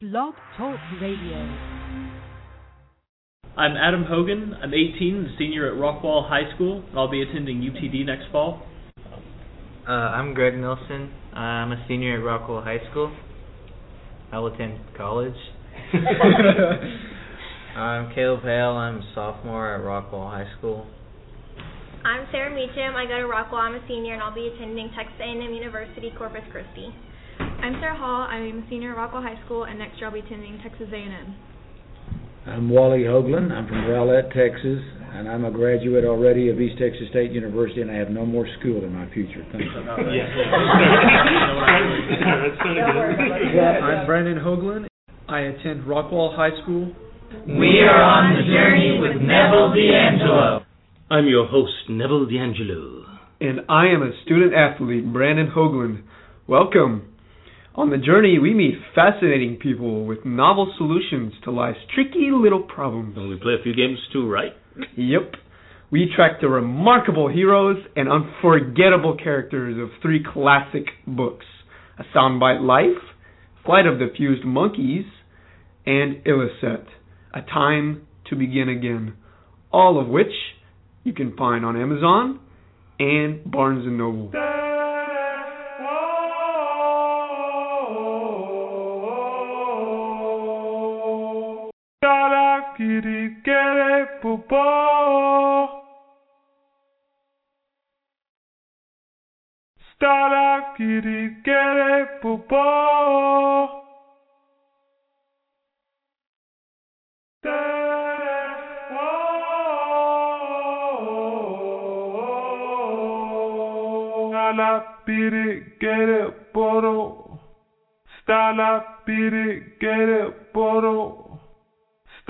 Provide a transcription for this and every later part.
Blog Talk Radio. I'm Adam Hogan. I'm 18, a senior at Rockwall High School. I'll be attending UTD next fall. Uh, I'm Greg Nilsson. I'm a senior at Rockwall High School. I will attend college. I'm Caleb Hale. I'm a sophomore at Rockwall High School. I'm Sarah Meacham. I go to Rockwall. I'm a senior, and I'll be attending Texas A&M University Corpus Christi. I'm Sarah Hall. I'm a senior at Rockwall High School, and next year I'll be attending Texas A&M. I'm Wally Hogland. I'm from Rowlett, Texas, and I'm a graduate already of East Texas State University, and I have no more school in my future. Thank you. I'm Brandon Hogland. I attend Rockwall High School. We are on the journey with Neville D'Angelo. I'm your host, Neville D'Angelo. And I am a student athlete, Brandon Hogland. Welcome. On the journey, we meet fascinating people with novel solutions to life's tricky little problems. And we play a few games too, right? Yep. We track the remarkable heroes and unforgettable characters of three classic books A Sound Byte Life, Flight of the Fused Monkeys, and Illicet A Time to Begin Again. All of which you can find on Amazon and Barnes and Noble. Stara kiri kere pupo. Stala piri kere poro. Stala piri kere poro.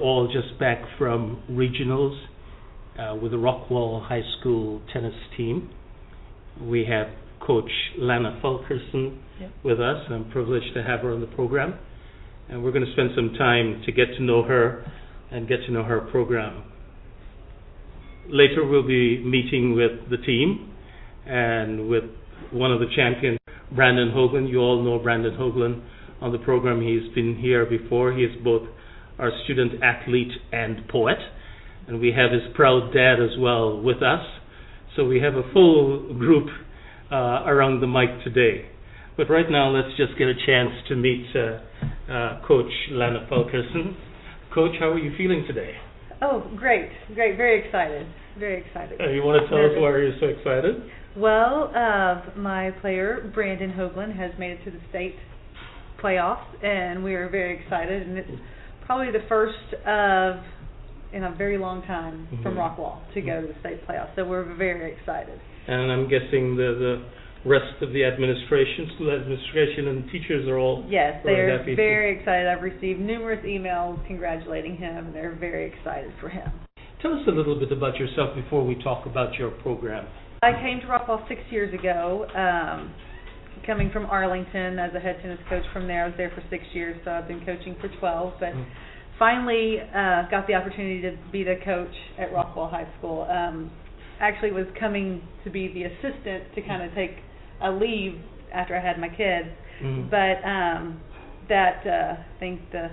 All just back from regionals uh, with the Rockwall High School tennis team. We have Coach Lana Fulkerson Yep. with us. I'm privileged to have her on the program. And we're going to spend some time to get to know her and get to know her program. Later, we'll be meeting with the team and with one of the champions, Brandon Hogland. You all know Brandon Hogland on the program. He's been here before. He is both our student athlete and poet. And we have his proud dad as well with us. So we have a full group uh, around the mic today. But right now, let's just get a chance to meet uh, uh, Coach Lana Fulkerson. Coach, how are you feeling today? Oh, great, great, very excited, very excited. Uh, you want to tell us why you're so excited? Well, uh, my player Brandon Hogland has made it to the state playoffs, and we are very excited. And it's probably the first of in a very long time from Mhm. Rockwall to go to the state playoffs. So we're very excited. And I'm guessing the, the rest of the administration, school administration, and teachers are all Yes, they're very excited. I've received numerous emails congratulating him. They're very excited for him. Tell us a little bit about yourself before we talk about your program. I came to Rockwall six years ago, um, coming from Arlington as a head tennis coach from there. I was there for six years, so I've been coaching for 12. But Mm. finally uh, got the opportunity to be the coach at Rockwall High School. Um, actually was coming to be the assistant to kind of take a leave after I had my kids. Mhm. But um, that uh, I think the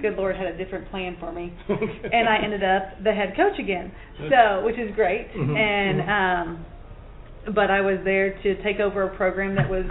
good Lord had a different plan for me, and I ended up the head coach again. So, which is great. Mhm, And um, but I was there to take over a program that was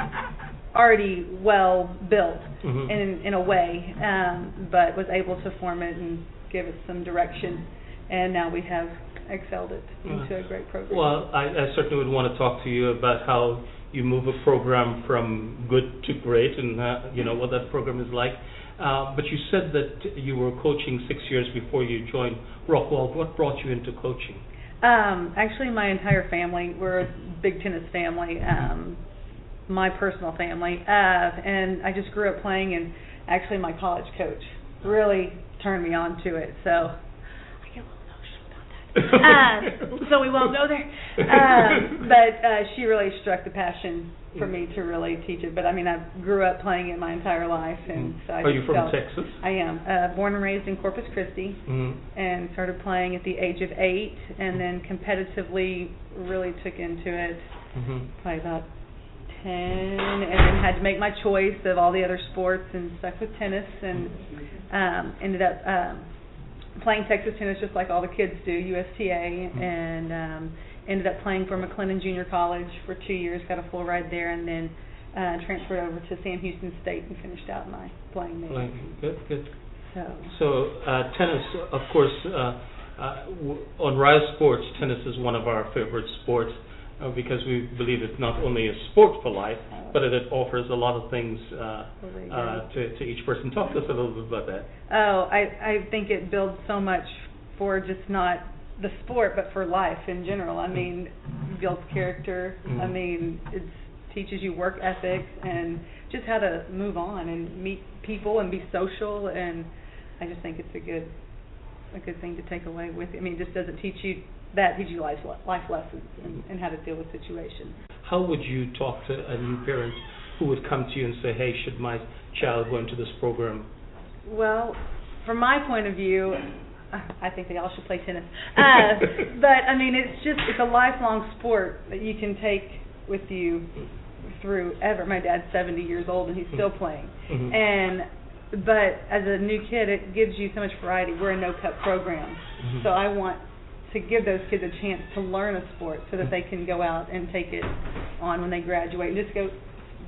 already well built Mhm. in in a way, um, but was able to form it and give it some direction. And now we have excelled it into a great program. Well, I, I certainly would want to talk to you about how you move a program from good to great, and uh, you know what that program is like. Uh, but you said that you were coaching six years before you joined Rockwall. What brought you into coaching? Um, actually, my entire family, we're a big tennis family. Um, my personal family, uh, and I just grew up playing. And actually my college coach really turned me on to it. So I get a little emotional about that. um, so we won't go there. Um, but uh, she really struck the passion for me to really teach it. But I mean, I grew up playing it my entire life, and so I Are you from felt- Texas? I am uh, born and raised in Corpus Christi, Mhm. and started playing at the age of eight, and then competitively really took into it Mhm. probably about ten, and then had to make my choice of all the other sports, and stuck with tennis, and um, ended up um, playing Texas tennis just like all the kids do, USTA, and um, ended up playing for McLennan Junior College for two years, got a full ride there, and then uh, transferred over to Sam Houston State and finished out my playing there. Like, good, good. So. So uh, tennis, of course, uh, uh, w- on Ryo Sports, tennis is one of our favorite sports uh, because we believe it's not only a sport for life, but it, it offers a lot of things uh, uh, to, to each person. Talk to us a little bit about that. Oh, I I think it builds so much for just not the sport, but for life in general. I mean, builds character. I Mhm. mean, it teaches you work ethic and just how to move on and meet people and be social. And I just think it's a good a good thing to take away with. I mean, it just doesn't teach you that teaches you life life lessons and, and how to deal with situations. How would you talk to a new parent who would come to you and say, "Hey, should my child go into this program?" Well, from my point of view, I think they all should play tennis. Uh, but I mean, it's just it's a lifelong sport that you can take with you through ever. My dad's 70 years old and he's still playing. Mhm. And but as a new kid, it gives you so much variety. We're a no cut program, Mhm. so I want to give those kids a chance to learn a sport so that they can go out and take it on when they graduate and just go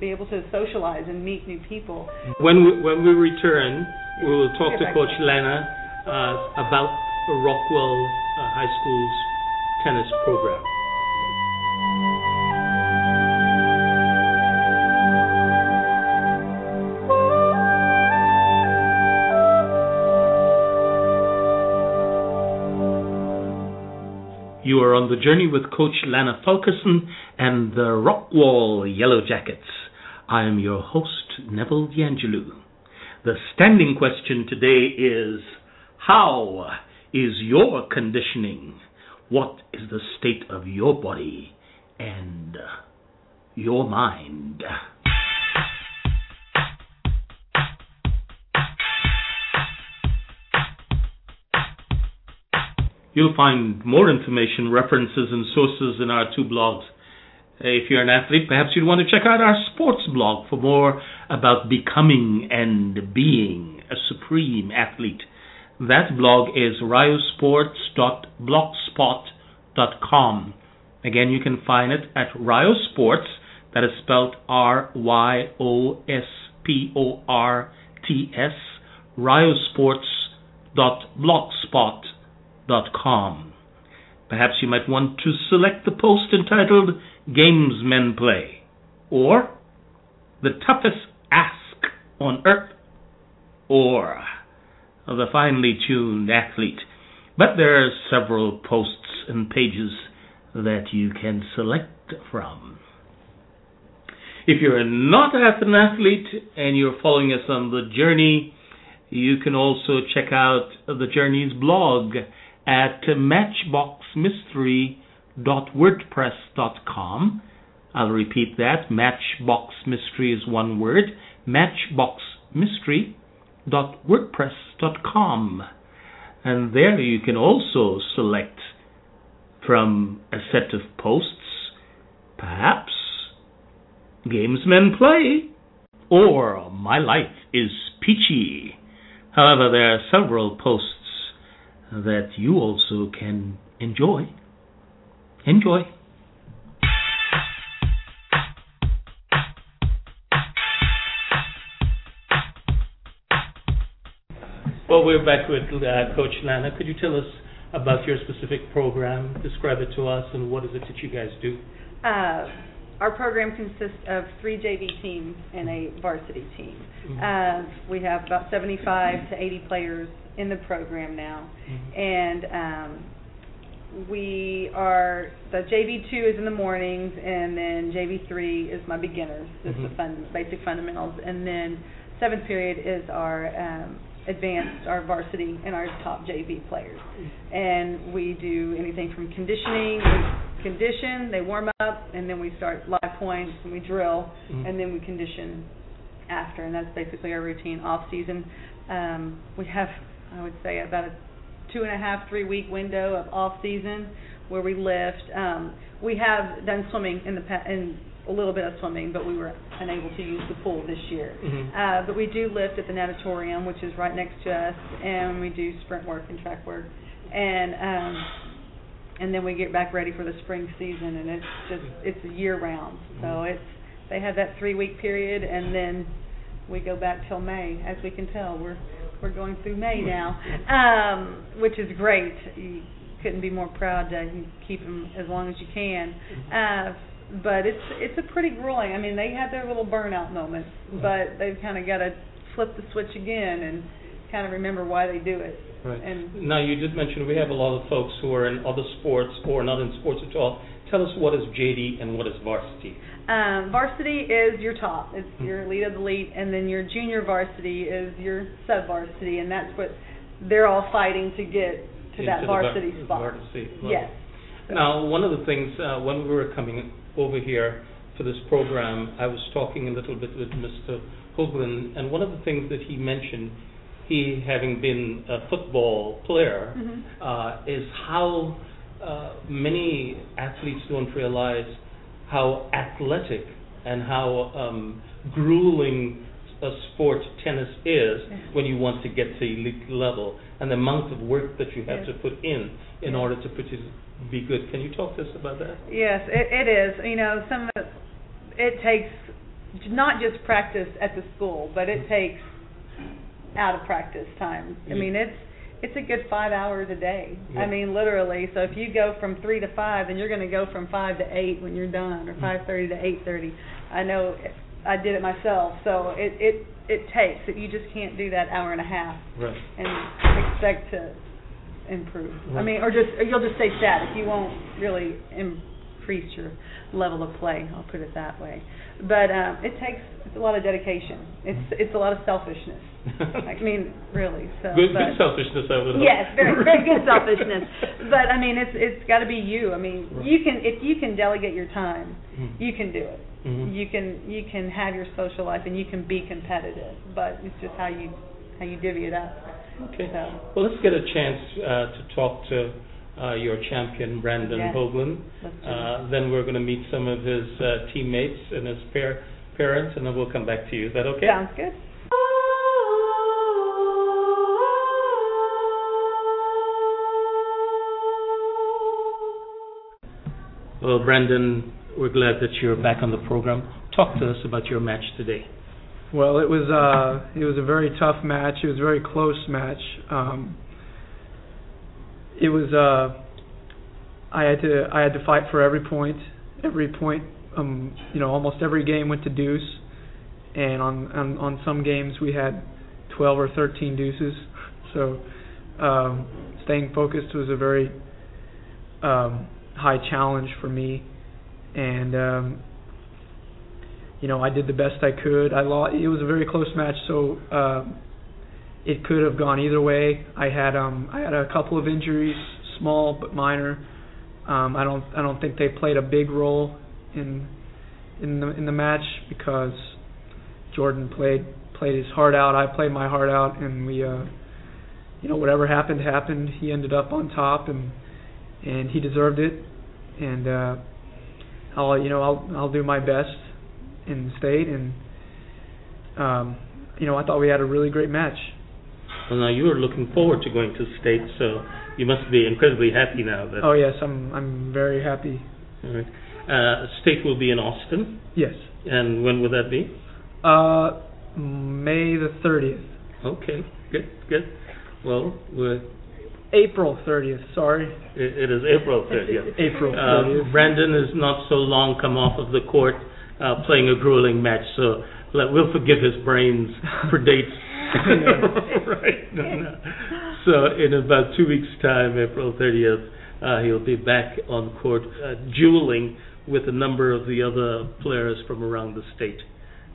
be able to socialize and meet new people. When we, when we return, we will talk to Coach to Lana uh, about Rockwall uh, High School's tennis program. You are on the journey with Coach Lana Fulkerson and the Rockwall Yellow Jackets. I am your host, Neville D'Angelo. The standing question today is How is your conditioning? What is the state of your body and your mind? You'll find more information, references, and sources in our two blogs. If you're an athlete, perhaps you'd want to check out our sports blog for more about becoming and being a supreme athlete. That blog is ryosports.blogspot.com. Again, you can find it at ryosports, that is spelled R Y O S P O R T S, ryosports.blogspot.com. Perhaps you might want to select the post entitled Games Men Play or The Toughest Ask on Earth or The Finely Tuned Athlete. But there are several posts and pages that you can select from. If you're not an athlete and you're following us on the journey, you can also check out the Journey's blog at matchboxmystery.wordpress.com. I'll repeat that. Matchbox Mystery is one word. Matchboxmystery.wordpress.com. And there you can also select from a set of posts, perhaps Gamesmen Play or My Life is Peachy. However, there are several posts that you also can enjoy. Enjoy. Well, we're back with uh, Coach Lana. Could you tell us about your specific program? Describe it to us, and what is it that you guys do? Uh, our program consists of three JV teams and a varsity team. Mhm. Uh, we have about 75 to 80 players in the program now, Mhm. and um, we are the JV two is in the mornings, and then JV three is my beginners, just the Mhm. fun basic fundamentals, and then seventh period is our um, advanced, our varsity, and our top JV players. And we do anything from conditioning, we condition, they warm up, and then we start live points, and we drill, Mhm. and then we condition after, and that's basically our routine off season. Um, we have, I would say, about a two and a half, three week window of off season where we lift. Um, we have done swimming in the pa- in a little bit of swimming, but we were unable to use the pool this year. Mhm. Uh, but we do lift at the natatorium, which is right next to us, and we do sprint work and track work, and um, and then we get back ready for the spring season, and it's just it's year round. So it's they have that three week period, and then we go back till May. As we can tell, we're we're going through May now, um, which is great. You couldn't be more proud to keep them as long as you can. Uh, but it's it's a pretty grueling. I mean, they have their little burnout moments, but they've kind of got to flip the switch again and kind of remember why they do it. Right. And Now, you did mention we have a lot of folks who are in other sports or not in sports at all. Tell us what is JV and what is varsity. Um, varsity is your top. It's your elite of the elite, and then your junior varsity is your sub varsity, and that's what they're all fighting to get to Into that varsity spot. varsity. Yes. Now, one of the things uh, when we were coming over here for this program, I was talking a little bit with Mr. Hogland, and one of the things that he mentioned, he having been a football player, Mhm. uh, is how uh, many athletes don't realize how athletic and how um, grueling a sport tennis is when you want to get to elite level, and the amount of work that you have Yes. to put in in order to put it, be good. Can you talk to us about that? Yes, it, it is. You know, some of it, it takes not just practice at the school, but it takes out of practice time. I mean, it's it's a good five hours a day. Yeah. I mean, literally. So if you go from three to five, then you're going to go from five to eight when you're done, or Mm. five thirty to eight thirty. I know I did it myself. So it it it takes. You just can't do that hour and a half Right. and expect to improve. I mean, or just or you'll just stay static. You won't really increase your level of play. I'll put it that way. But um, it takes it's a lot of dedication. It's it's a lot of selfishness. I mean, really. So good, but, good selfishness, I would. Yes, very very good selfishness. But I mean, it's it's got to be you. I mean, Right. you can if you can delegate your time, Mhm. you can do it. Mhm. You can you can have your social life and you can be competitive. But it's just how you how you divvy it up. Okay. So. Well, let's get a chance uh, to talk to uh, your champion, Brandon Yes. Hogland. Uh, then we're going to meet some of his uh, teammates and his par- parents, and then we'll come back to you. Is that okay? Sounds good. Well, Brandon, we're glad that you're back on the program. Talk to us about your match today. Well, it was uh, it was a very tough match. It was a very close match. Um, it was uh, I had to I had to fight for every point. Every point, um, you know, almost every game went to deuce, and on on, on some games we had 12 or 13 deuces. So um, staying focused was a very um, high challenge for me, and um, you know I did the best I could. I lost. It was a very close match, so um, it could have gone either way. I had um, I had a couple of injuries, small but minor. Um, I don't I don't think they played a big role in in the in the match because Jordan played played his heart out. I played my heart out, and we uh, you know whatever happened happened. He ended up on top, and and he deserved it. And uh, I'll you know I'll I'll do my best in the state, and um, you know I thought we had a really great match. Well, now you are looking forward to going to state, so you must be incredibly happy now. That, Oh yes, I'm I'm very happy. All right. Uh, state will be in Austin, Yes. and when will that be? Uh, May the 30th. Okay, good, good. Well, we're, April 30th, sorry. it, it is April 30th. April Uh, 30th. Brandon is not so long come off of the court uh, playing a grueling match, so let, we'll forgive his brains for dates. right. No, no. So in about two weeks' time, April 30th, uh, he'll be back on court uh, dueling with a number of the other players from around the state.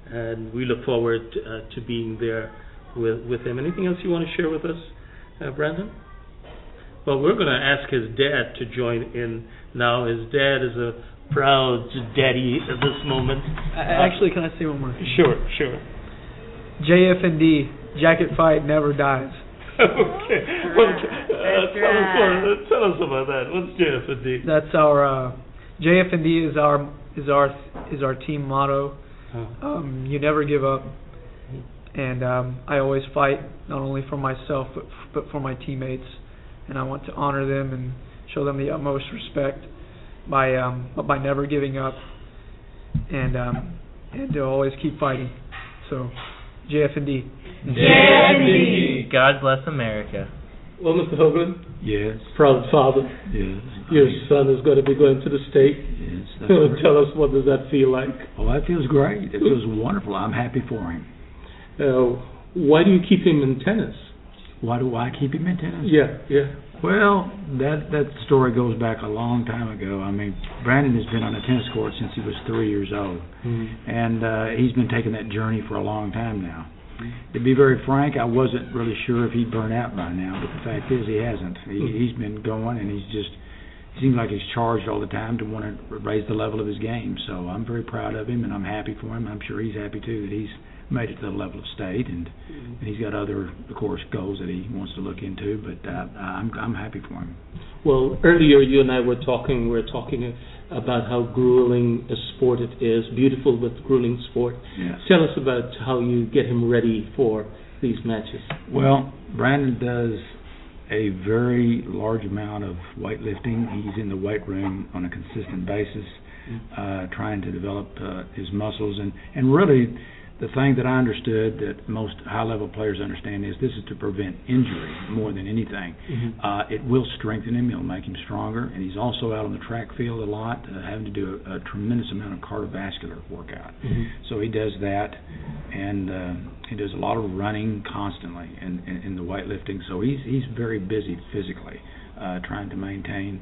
and we look forward uh, to being there with with him. Anything else you want to share with us, uh, Brandon? Well, we're going to ask his dad to join in now. His dad is a proud daddy at this moment. Actually, can I say one more? Sure, sure. JFND, jacket fight never dies. okay. Well, uh, tell, us more, uh, tell us about that. What's JFND? That's our uh, JFND is our is our is our team motto. Oh. Um, you never give up, and um, I always fight not only for myself but but for my teammates, and I want to honor them and show them the utmost respect by um, by never giving up, and um, and to always keep fighting. So, JFND. JFND. God bless America. Well, Mr. Hogland, Yes. proud father. Yes. Your son is going to be going to the state. Yes. That's correct. Tell us what does that feel like? Oh, that feels great. It feels wonderful. I'm happy for him. Uh, why do you keep him in tennis? Why do I keep him in tennis? Yeah, yeah. Well, that that story goes back a long time ago. I mean, Brandon has been on a tennis court since he was three years old, mm-hmm. and uh, he's been taking that journey for a long time now. Mm-hmm. To be very frank, I wasn't really sure if he'd burn out by now, but the fact is he hasn't. He, mm-hmm. he's been going, and he's just he seems like he's charged all the time to want to raise the level of his game. So I'm very proud of him, and I'm happy for him. I'm sure he's happy too that he's made it to the level of state, and, and he's got other, of course, goals that he wants to look into. But uh, I'm I'm happy for him. Well, earlier you and I were talking. We were talking about how grueling a sport it is. Beautiful but grueling sport. Yes. Tell us about how you get him ready for these matches. Well, Brandon does a very large amount of weightlifting. He's in the weight room on a consistent basis, uh, trying to develop uh, his muscles. And, and really, the thing that I understood that most high level players understand is this is to prevent injury more than anything. Mhm. Uh, it will strengthen him, it'll make him stronger, and he's also out on the track field a lot, uh, having to do a, a tremendous amount of cardiovascular workout. Mhm. So he does that, and uh, he does a lot of running constantly in, in, in the weightlifting. So he's he's very busy physically, uh, trying to maintain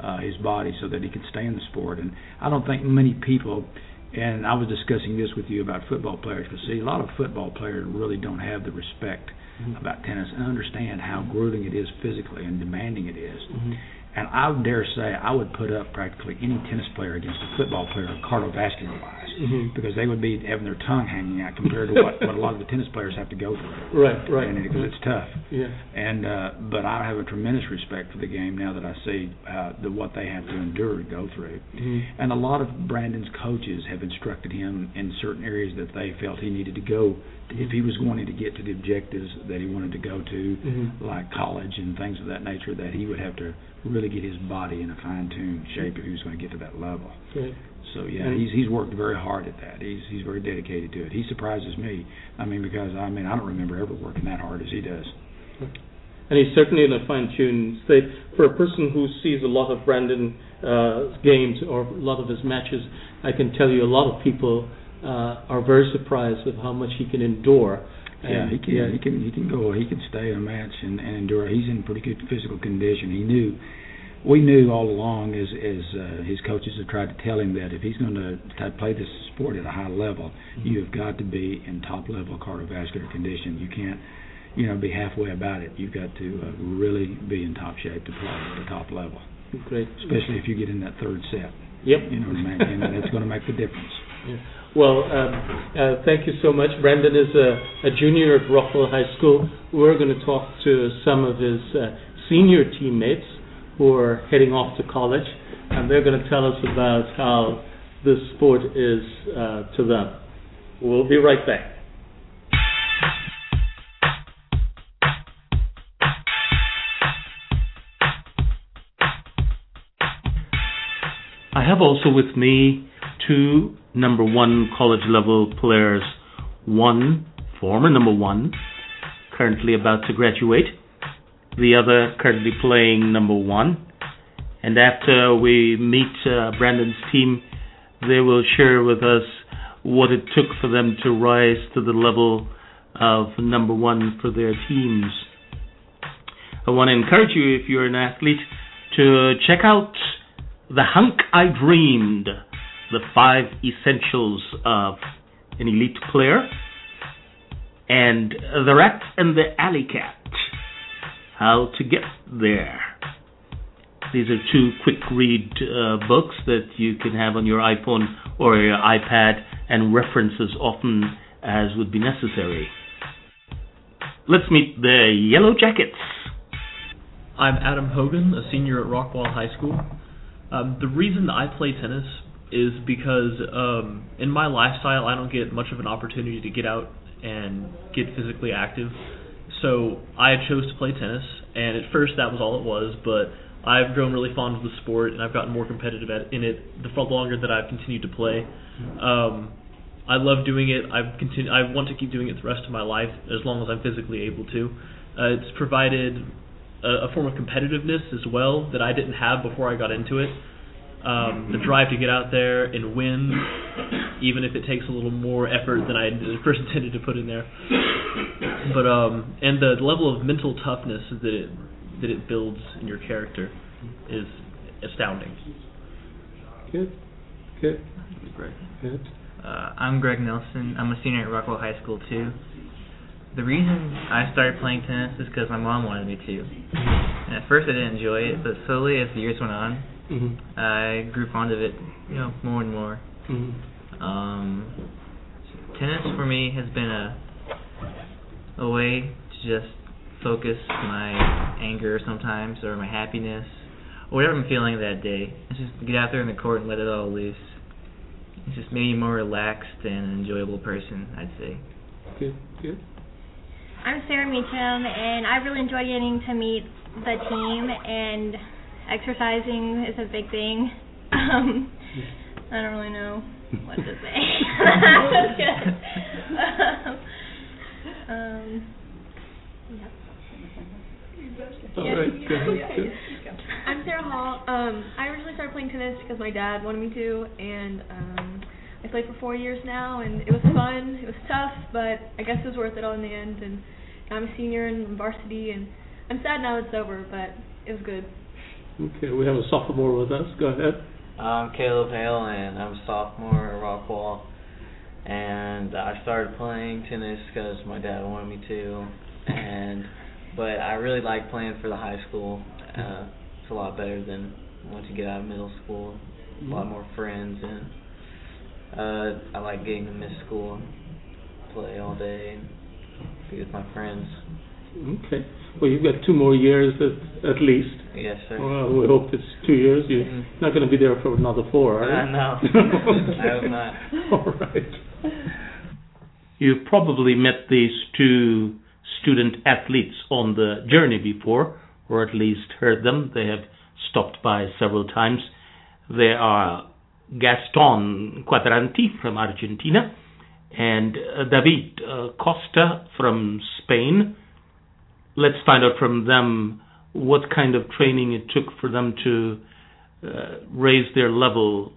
uh, his body so that he can stay in the sport. And I don't think many people. And I was discussing this with you about football players. But see, a lot of football players really don't have the respect mm-hmm. about tennis and understand how grueling it is physically and demanding it is. Mm-hmm. And I dare say I would put up practically any tennis player against a football player cardiovascular wise Mhm. because they would be having their tongue hanging out compared to what, what a lot of the tennis players have to go through. Right, right. And because it's tough. Yeah. And uh, but I have a tremendous respect for the game now that I see uh, the, what they have to endure to go through. Mhm. And a lot of Brandon's coaches have instructed him in certain areas that they felt he needed to go if he was wanting to get to the objectives that he wanted to go to, Mhm. like college and things of that nature, that he would have to really get his body in a fine-tuned shape if he was going to get to that level. Right. So yeah, he's he's worked very hard at that. He's he's very dedicated to it. He surprises me. I mean, because I mean, I don't remember ever working that hard as he does. And he's certainly in a fine-tuned state. For a person who sees a lot of Brandon uh, games or a lot of his matches, I can tell you a lot of people uh, are very surprised with how much he can endure. Yeah, he can he can he can go he can stay in a match and, and endure. He's in pretty good physical condition. He knew we knew all along as as uh, his coaches have tried to tell him that if he's going to, play this sport at a high level, you have got to be in top level cardiovascular condition. You can't you know be halfway about it. You've got to uh, really be in top shape to play at the top level. Great. Especially if you get in that third set. Yep. You know what I mean? And that's going to make the difference. Yeah. Well, um, uh, thank you so much. Brandon is a, a junior at Rockwall High School. We're going to talk to some of his uh, senior teammates who are heading off to college, and they're going to tell us about how this sport is uh, to them. We'll be right back. I have also with me two number one college level players. One, former number one, currently about to graduate. The other, currently playing number one. And after we meet uh, Brandon's team, they will share with us what it took for them to rise to the level of number one for their teams. I want to encourage you, if you're an athlete, to check out The Hunk I Dreamed, the five essentials of an elite player, and The Rat and the Alley Cat How to Get There. These are two quick read uh, books that you can have on your iPhone or your iPad and reference as often as would be necessary. Let's meet the Yellow Jackets. I'm Adam Hogan, a senior at Rockwall High School. Um, the reason I play tennis is because um, in my lifestyle, I don't get much of an opportunity to get out and get physically active. So I chose to play tennis, and at first that was all it was, but I've grown really fond of the sport, and I've gotten more competitive at, in it the longer that I've continued to play. Um, I love doing it. I've continu- I want to keep doing it the rest of my life as long as I'm physically able to. Uh, it's provided a, a form of competitiveness as well that I didn't have before I got into it. Um, the drive to get out there and win, even if it takes a little more effort than I first intended to put in there. But um, and the level of mental toughness that it that it builds in your character is astounding. Good, good, great. good. Uh, I'm Greg Nelson. I'm a senior at Rockwall High School too. The reason I started playing tennis is because my mom wanted me to. And at first I didn't enjoy it, but slowly as the years went on, Mm-hmm. I grew fond of it, you know, more and more. Mm-hmm. Um, tennis for me has been a a way to just focus my anger sometimes or my happiness or whatever I'm feeling that day. It's just get out there in the court and let it all loose. It's just made me a more relaxed and enjoyable person, I'd say. Good, good. I'm Sarah Meacham, and I really enjoy getting to meet the team and exercising is a big thing. Um, I don't really know what to say. That's good. um, All right, good, good. I'm Sarah Hall. Um, I originally started playing tennis because my dad wanted me to, and um, I played for four years now, and it was fun. It was tough, but I guess it was worth it all in the end. And I'm a senior in varsity, and I'm sad now it's over, but it was good. Okay, we have a sophomore with us. Go ahead. I'm Caleb Hale, and I'm a sophomore at Rockwall. And I started playing tennis because my dad wanted me to, and but I really like playing for the high school. Uh, it's a lot better than once you get out of middle school. A lot more friends, and uh, I like getting to miss school and play all day and be with my friends. Okay. Well, you've got two more years at, at least. Yes, sir. Well, we hope it's two years. You're Mm. not going to be there for another four, are Uh, you? no. I hope not. All right. You've probably met these two student athletes on the journey before, or at least heard them. They have stopped by several times. They are Gaston Quadranti from Argentina and uh, David uh, Costa from Spain. Let's find out from them what kind of training it took for them to uh, raise their level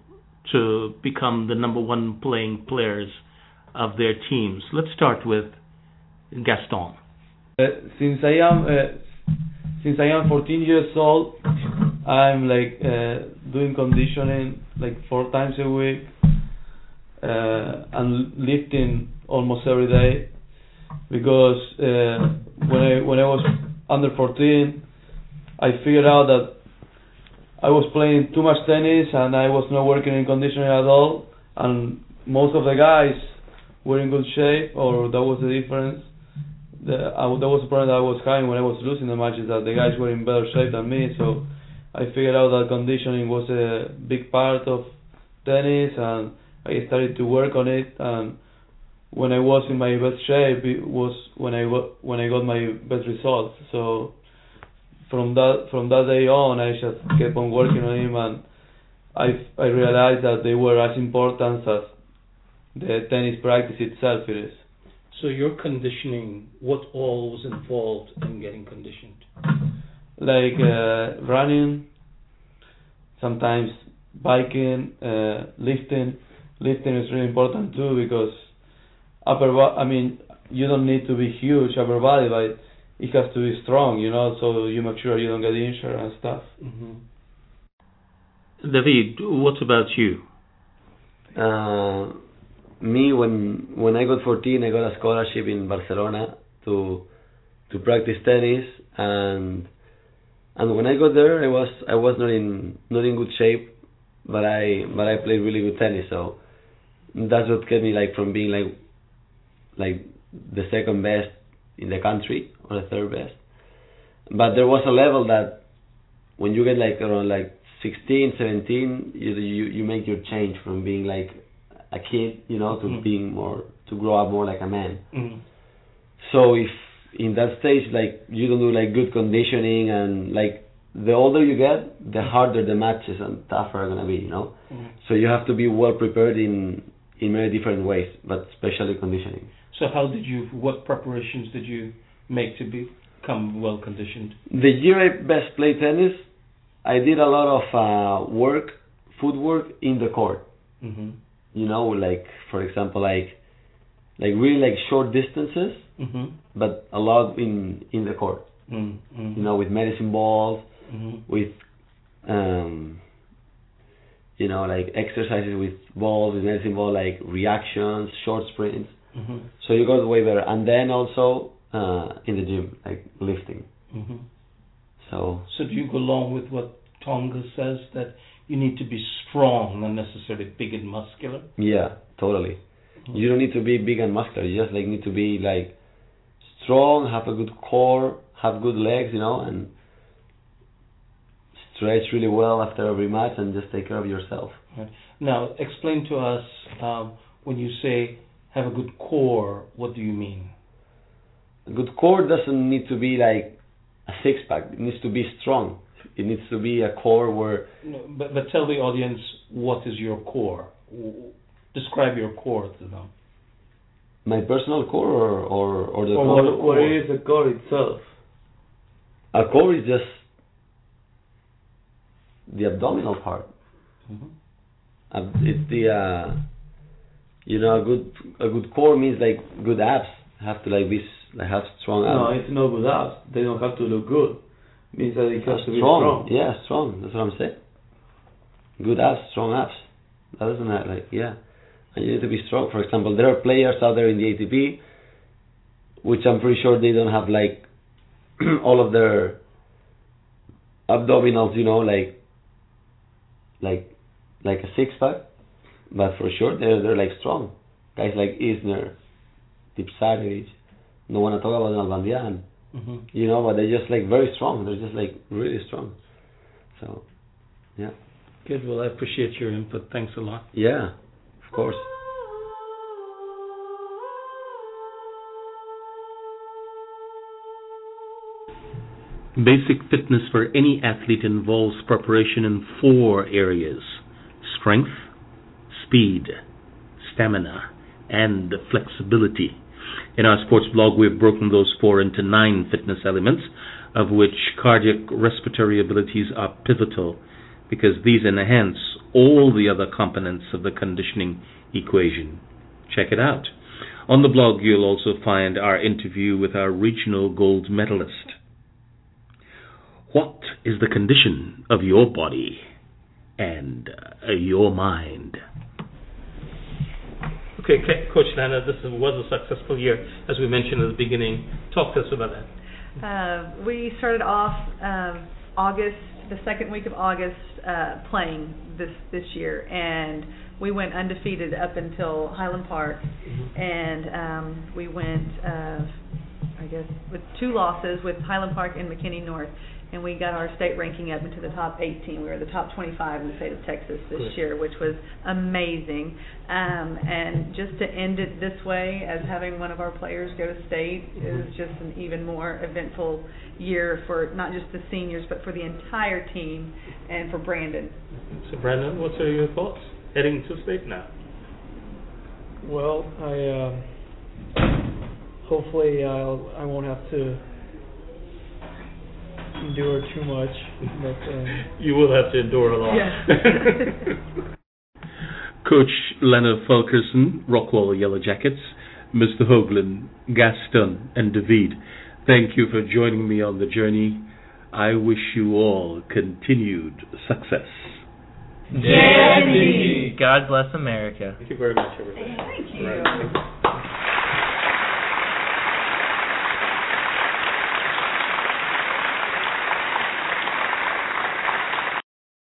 to become the number one playing players of their teams. Let's start with Gaston. Uh, since I am uh, since I am 14 years old, I'm like uh, doing conditioning like four times a week uh, and lifting almost every day because uh, when I when I was under 14, I figured out that I was playing too much tennis and I was not working in conditioning at all, and most of the guys were in good shape, or that was the difference. The, I, that was the problem that I was having when I was losing the matches, that the guys were in better shape than me. So I figured out that conditioning was a big part of tennis, and I started to work on it. And when I was in my best shape, it was when I when I got my best results. So from that from that day on, I just kept on working on him, and I I realized that they were as important as the tennis practice itself it is. So your conditioning, what all was involved in getting conditioned? Like uh, running, sometimes biking, uh, lifting. Lifting is really important too because upper bo- I mean you don't need to be huge upper body, but it has to be strong, you know, so you make sure you don't get injured and stuff. Mm-hmm. David, what about you? Uh, me when when I got 14, I got a scholarship in Barcelona to to practice tennis, and and when I got there, I was I was not in not in good shape, but I but I played really good tennis, so that's what kept me like from being like like the second best in the country or the third best. But there was a level that when you get like around like 16, 17, you you you make your change from being like a kid, you know, to Mhm. being more to grow up more like a man. Mhm. So if in that stage like you don't do like good conditioning and like the older you get, the harder the matches and tougher are gonna be, you know. Mhm. So you have to be well prepared in in many different ways, but especially conditioning. So how did you? What preparations did you make to become well conditioned? The year I best played tennis, I did a lot of uh, work, footwork in the court. Mhm. You know, like for example, like like really like short distances, Mhm. but a lot in in the court. Mhm. Mhm. You know, with medicine balls, Mhm. with um, you know, like exercises with balls, with medicine ball, like reactions, short sprints. Mhm. So you got way better, and then also uh, in the gym, like lifting. Mhm. So So do you go along with what Tonga says that you need to be strong, not necessarily big and muscular? yeah, totally. You don't need to be big and muscular. You just like need to be like strong, have a good core, have good legs, you know, and stretch really well after every match, and just take care of yourself. Right. Now, explain to us um, when you say have a good core. What do you mean? A good core doesn't need to be like a six pack. It needs to be strong. It needs to be a core where No, but but tell the audience what is your core. Describe your core to them. my personal core or or, or the Or core. what, what is the core itself? A core is just the abdominal part. Mhm. Uh, it's the uh, you know a good a good core means like good abs have to like be like have strong abs. No, it's not good abs. They don't have to look good. means that it has to be strong. strong. Yeah, strong. That's what I'm saying. Good abs, strong abs. That doesn't have like yeah. And you need to be strong. For example, there are players out there in the ATP, which I'm pretty sure they don't have like all of their abdominals, you know, like like like a six pack, but for sure they're they're like strong. Guys like Isner, Tipsarevic, no want to talk about Nalbandian, Mhm. you know, but they're just like very strong. They're just like really strong. So, yeah, Good. Well, I appreciate your input. Thanks a lot. yeah, of course. Basic fitness for any athlete involves preparation in four areas strength, speed, stamina, and flexibility. In our sports blog, we've broken those four into nine fitness elements, of which cardiac respiratory abilities are pivotal because these enhance all the other components of the conditioning equation. Check it out. On the blog, you'll also find our interview with our regional gold medalist. What is the condition of your body and uh, your mind? Okay, Coach Lana, this was a successful year, as we mentioned at the beginning. Talk to us about that. Uh, we started off um, August, the second week of August, uh, playing this this year, and we went undefeated up until Highland Park, and um, we went, uh, I guess, with two losses with Highland Park and McKinney North, and we got our state ranking up into the top 18. We were the top 25 in the state of Texas this Good. year, which was amazing. Um, and just to end it this way, as having one of our players go to state, is just an even more eventful year for not just the seniors, but for the entire team and for Brandon. So, Brandon, what are your thoughts heading to state now? Well, I um, hopefully I'll I won't have to endure too much, but um, You will have to endure a lot. Coach Leonard Fulkerson, Rockwall Yellow Jackets, Mr. Hogland, Gaston, and David, thank you for joining me on the journey. I wish you all continued success. JSE. God bless America. Thank you very much, everybody. Thank you. All right, thank you.